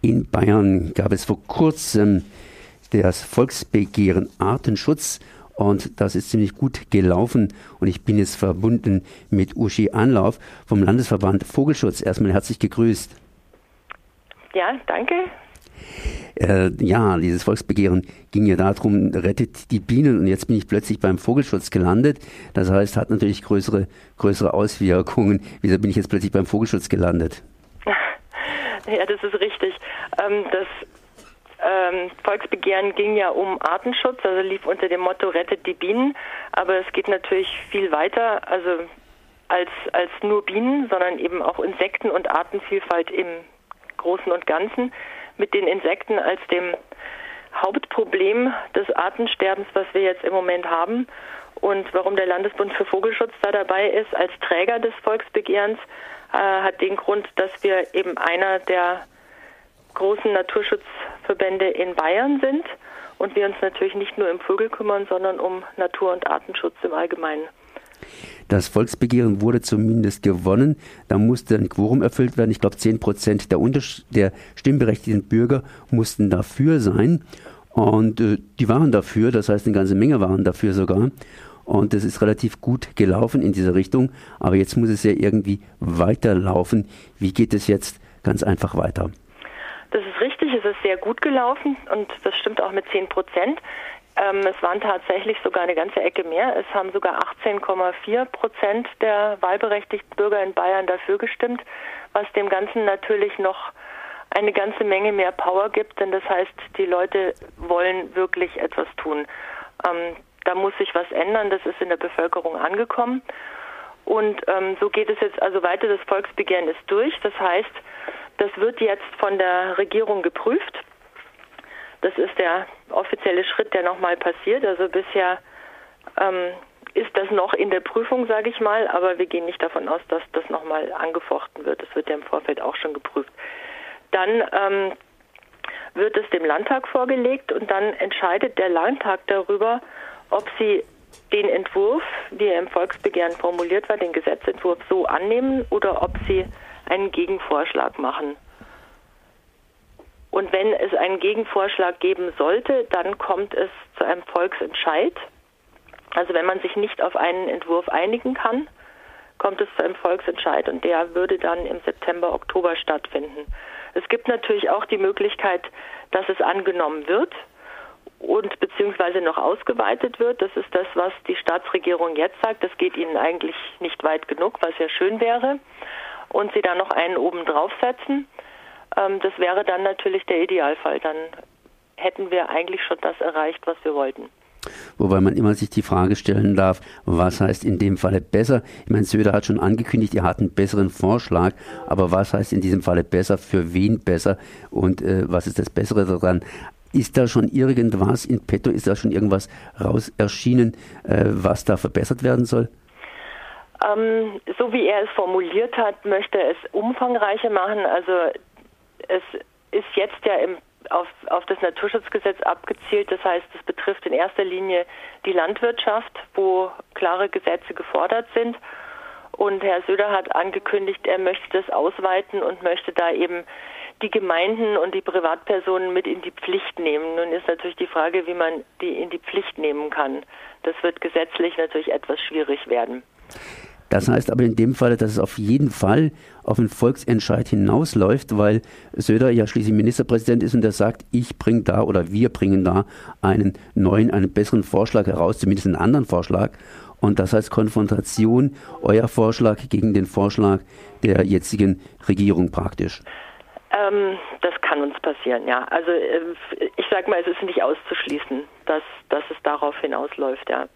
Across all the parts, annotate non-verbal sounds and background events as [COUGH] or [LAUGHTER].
In Bayern gab es vor kurzem das Volksbegehren Artenschutz und das ist ziemlich gut gelaufen und ich bin jetzt verbunden mit Uschi Anlauf vom Landesverband Vogelschutz. Erstmal herzlich gegrüßt. Ja, danke. Äh, ja, dieses Volksbegehren ging ja darum, rettet die Bienen und jetzt bin ich plötzlich beim Vogelschutz gelandet. Das heißt, hat natürlich größere, größere Auswirkungen. Wieso bin ich jetzt plötzlich beim Vogelschutz gelandet? [LAUGHS] Ja, das ist richtig. Ähm, das ähm, Volksbegehren ging ja um Artenschutz, also lief unter dem Motto Rettet die Bienen, aber es geht natürlich viel weiter, also als, als nur Bienen, sondern eben auch Insekten und Artenvielfalt im Großen und Ganzen, mit den Insekten als dem Hauptproblem des Artensterbens, was wir jetzt im Moment haben. Und warum der Landesbund für Vogelschutz da dabei ist als Träger des Volksbegehrens, äh, hat den Grund, dass wir eben einer der großen Naturschutzverbände in Bayern sind und wir uns natürlich nicht nur um Vögel kümmern, sondern um Natur- und Artenschutz im Allgemeinen. Das Volksbegehren wurde zumindest gewonnen. Da musste ein Quorum erfüllt werden. Ich glaube, 10 Prozent der, der stimmberechtigten Bürger mussten dafür sein. Und äh, die waren dafür, das heißt, eine ganze Menge waren dafür sogar. Und das ist relativ gut gelaufen in dieser Richtung. Aber jetzt muss es ja irgendwie weiterlaufen. Wie geht es jetzt ganz einfach weiter? Das ist richtig, es ist sehr gut gelaufen und das stimmt auch mit 10 Prozent. Ähm, es waren tatsächlich sogar eine ganze Ecke mehr. Es haben sogar 18,4 Prozent der wahlberechtigten Bürger in Bayern dafür gestimmt, was dem Ganzen natürlich noch eine ganze Menge mehr Power gibt, denn das heißt, die Leute wollen wirklich etwas tun. Ähm, da muss sich was ändern, das ist in der Bevölkerung angekommen. Und ähm, so geht es jetzt also weiter. Das Volksbegehren ist durch. Das heißt, das wird jetzt von der Regierung geprüft. Das ist der offizielle Schritt, der nochmal passiert. Also bisher ähm, ist das noch in der Prüfung, sage ich mal, aber wir gehen nicht davon aus, dass das nochmal angefochten wird. Das wird ja im Vorfeld auch schon geprüft. Dann ähm, wird es dem Landtag vorgelegt und dann entscheidet der Landtag darüber, ob sie den Entwurf, wie er im Volksbegehren formuliert war, den Gesetzentwurf so annehmen oder ob sie einen Gegenvorschlag machen. Und wenn es einen Gegenvorschlag geben sollte, dann kommt es zu einem Volksentscheid. Also wenn man sich nicht auf einen Entwurf einigen kann, kommt es zu einem Volksentscheid und der würde dann im September, Oktober stattfinden. Es gibt natürlich auch die Möglichkeit, dass es angenommen wird und beziehungsweise noch ausgeweitet wird. Das ist das, was die Staatsregierung jetzt sagt. Das geht ihnen eigentlich nicht weit genug, was ja schön wäre. Und sie dann noch einen oben draufsetzen. Ähm, das wäre dann natürlich der Idealfall. Dann hätten wir eigentlich schon das erreicht, was wir wollten. Wobei man immer sich die Frage stellen darf, was heißt in dem Falle besser? Ich meine, Söder hat schon angekündigt, er hat einen besseren Vorschlag, aber was heißt in diesem Falle besser, für wen besser und äh, was ist das Bessere daran? Ist da schon irgendwas in petto, ist da schon irgendwas raus erschienen, äh, was da verbessert werden soll? Ähm, so wie er es formuliert hat, möchte er es umfangreicher machen. Also es ist jetzt ja im, auf, auf das Naturschutzgesetz abgezielt. Das heißt, es betrifft in erster Linie die Landwirtschaft, wo klare Gesetze gefordert sind. Und Herr Söder hat angekündigt, er möchte das ausweiten und möchte da eben die Gemeinden und die Privatpersonen mit in die Pflicht nehmen. Nun ist natürlich die Frage, wie man die in die Pflicht nehmen kann. Das wird gesetzlich natürlich etwas schwierig werden. Das heißt aber in dem Fall, dass es auf jeden Fall auf einen Volksentscheid hinausläuft, weil Söder ja schließlich Ministerpräsident ist und der sagt, ich bringe da oder wir bringen da einen neuen, einen besseren Vorschlag heraus, zumindest einen anderen Vorschlag. Und das heißt Konfrontation, euer Vorschlag gegen den Vorschlag der jetzigen Regierung praktisch. Ähm, das kann uns passieren, ja. Also äh, ich sage mal, es ist nicht auszuschließen, dass, dass es darauf hinausläuft, ja.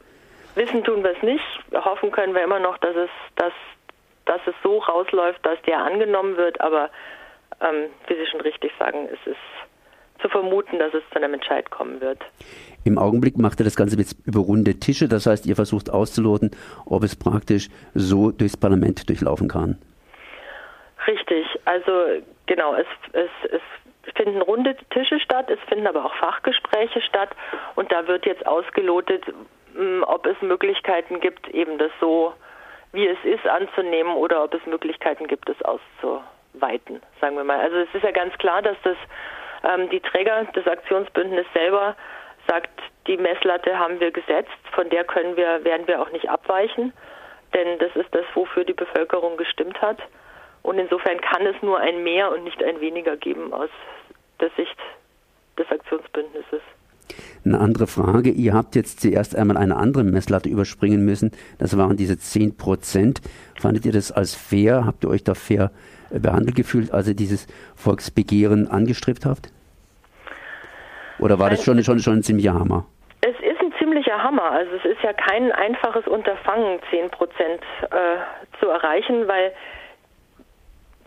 Wissen tun wir es nicht. Hoffen können wir immer noch, dass es, dass, dass es so rausläuft, dass der angenommen wird. Aber ähm, wie Sie schon richtig sagen, es ist zu vermuten, dass es zu einem Entscheid kommen wird. Im Augenblick macht er das Ganze jetzt über runde Tische. Das heißt, ihr versucht auszuloten, ob es praktisch so durchs Parlament durchlaufen kann. Richtig. Also genau, es, es, es finden runde Tische statt, es finden aber auch Fachgespräche statt und da wird jetzt ausgelotet, ob es Möglichkeiten gibt, eben das so, wie es ist, anzunehmen oder ob es Möglichkeiten gibt, es auszu, ausweiten, sagen wir mal. Also es ist ja ganz klar, dass das ähm, die Träger des Aktionsbündnisses selber sagt, die Messlatte haben wir gesetzt, von der können wir, werden wir auch nicht abweichen, denn das ist das, wofür die Bevölkerung gestimmt hat. Und insofern kann es nur ein Mehr und nicht ein Weniger geben aus der Sicht des Aktionsbündnisses. Eine andere Frage. Ihr habt jetzt zuerst einmal eine andere Messlatte überspringen müssen. Das waren diese 10 Prozent. Fandet ihr das als fair? Habt ihr euch da fair behandelt gefühlt, als ihr dieses Volksbegehren angestrebt habt? Oder war das schon, schon, schon ein ziemlicher Hammer? Es ist ein ziemlicher Hammer. Also es ist ja kein einfaches Unterfangen, 10 Prozent äh, zu erreichen, weil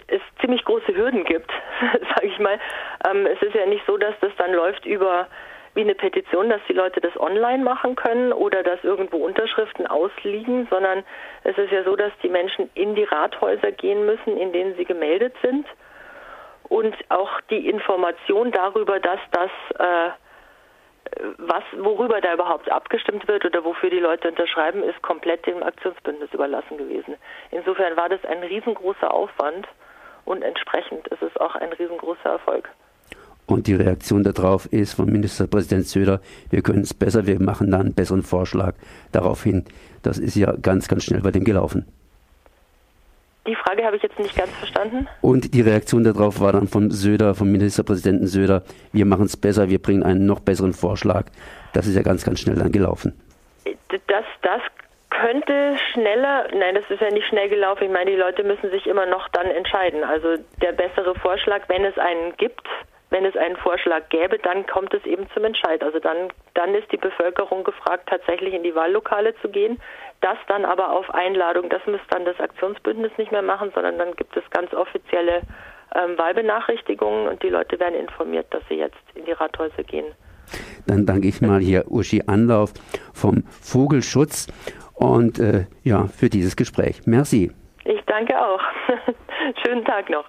es ziemlich große Hürden gibt, [LAUGHS] sage ich mal. Ähm, es ist ja nicht so, dass das dann läuft über wie eine Petition, dass die Leute das online machen können oder dass irgendwo Unterschriften ausliegen, sondern es ist ja so, dass die Menschen in die Rathäuser gehen müssen, in denen sie gemeldet sind und auch die Information darüber, dass das äh, was, worüber da überhaupt abgestimmt wird oder wofür die Leute unterschreiben, ist komplett dem Aktionsbündnis überlassen gewesen. Insofern war das ein riesengroßer Aufwand und entsprechend ist es auch ein riesengroßer Erfolg. Und die Reaktion darauf ist von Ministerpräsident Söder, wir können es besser, wir machen da einen besseren Vorschlag. Daraufhin, das ist ja ganz, ganz schnell bei dem gelaufen. Die Frage habe ich jetzt nicht ganz verstanden. Und die Reaktion darauf war dann von Söder, vom Ministerpräsidenten Söder, wir machen es besser, wir bringen einen noch besseren Vorschlag. Das ist ja ganz, ganz schnell dann gelaufen. Das, das könnte schneller, nein, das ist ja nicht schnell gelaufen. Ich meine, die Leute müssen sich immer noch dann entscheiden. Also der bessere Vorschlag, wenn es einen gibt, wenn es einen Vorschlag gäbe, dann kommt es eben zum Entscheid. Also dann, dann ist die Bevölkerung gefragt, tatsächlich in die Wahllokale zu gehen. Das dann aber auf Einladung, das müsste dann das Aktionsbündnis nicht mehr machen, sondern dann gibt es ganz offizielle ähm, Wahlbenachrichtigungen und die Leute werden informiert, dass sie jetzt in die Rathäuser gehen. Dann danke ich mal hier Uschi Anlauf vom Vogelschutz und äh, ja, für dieses Gespräch. Merci. Ich danke auch. [LAUGHS] Schönen Tag noch.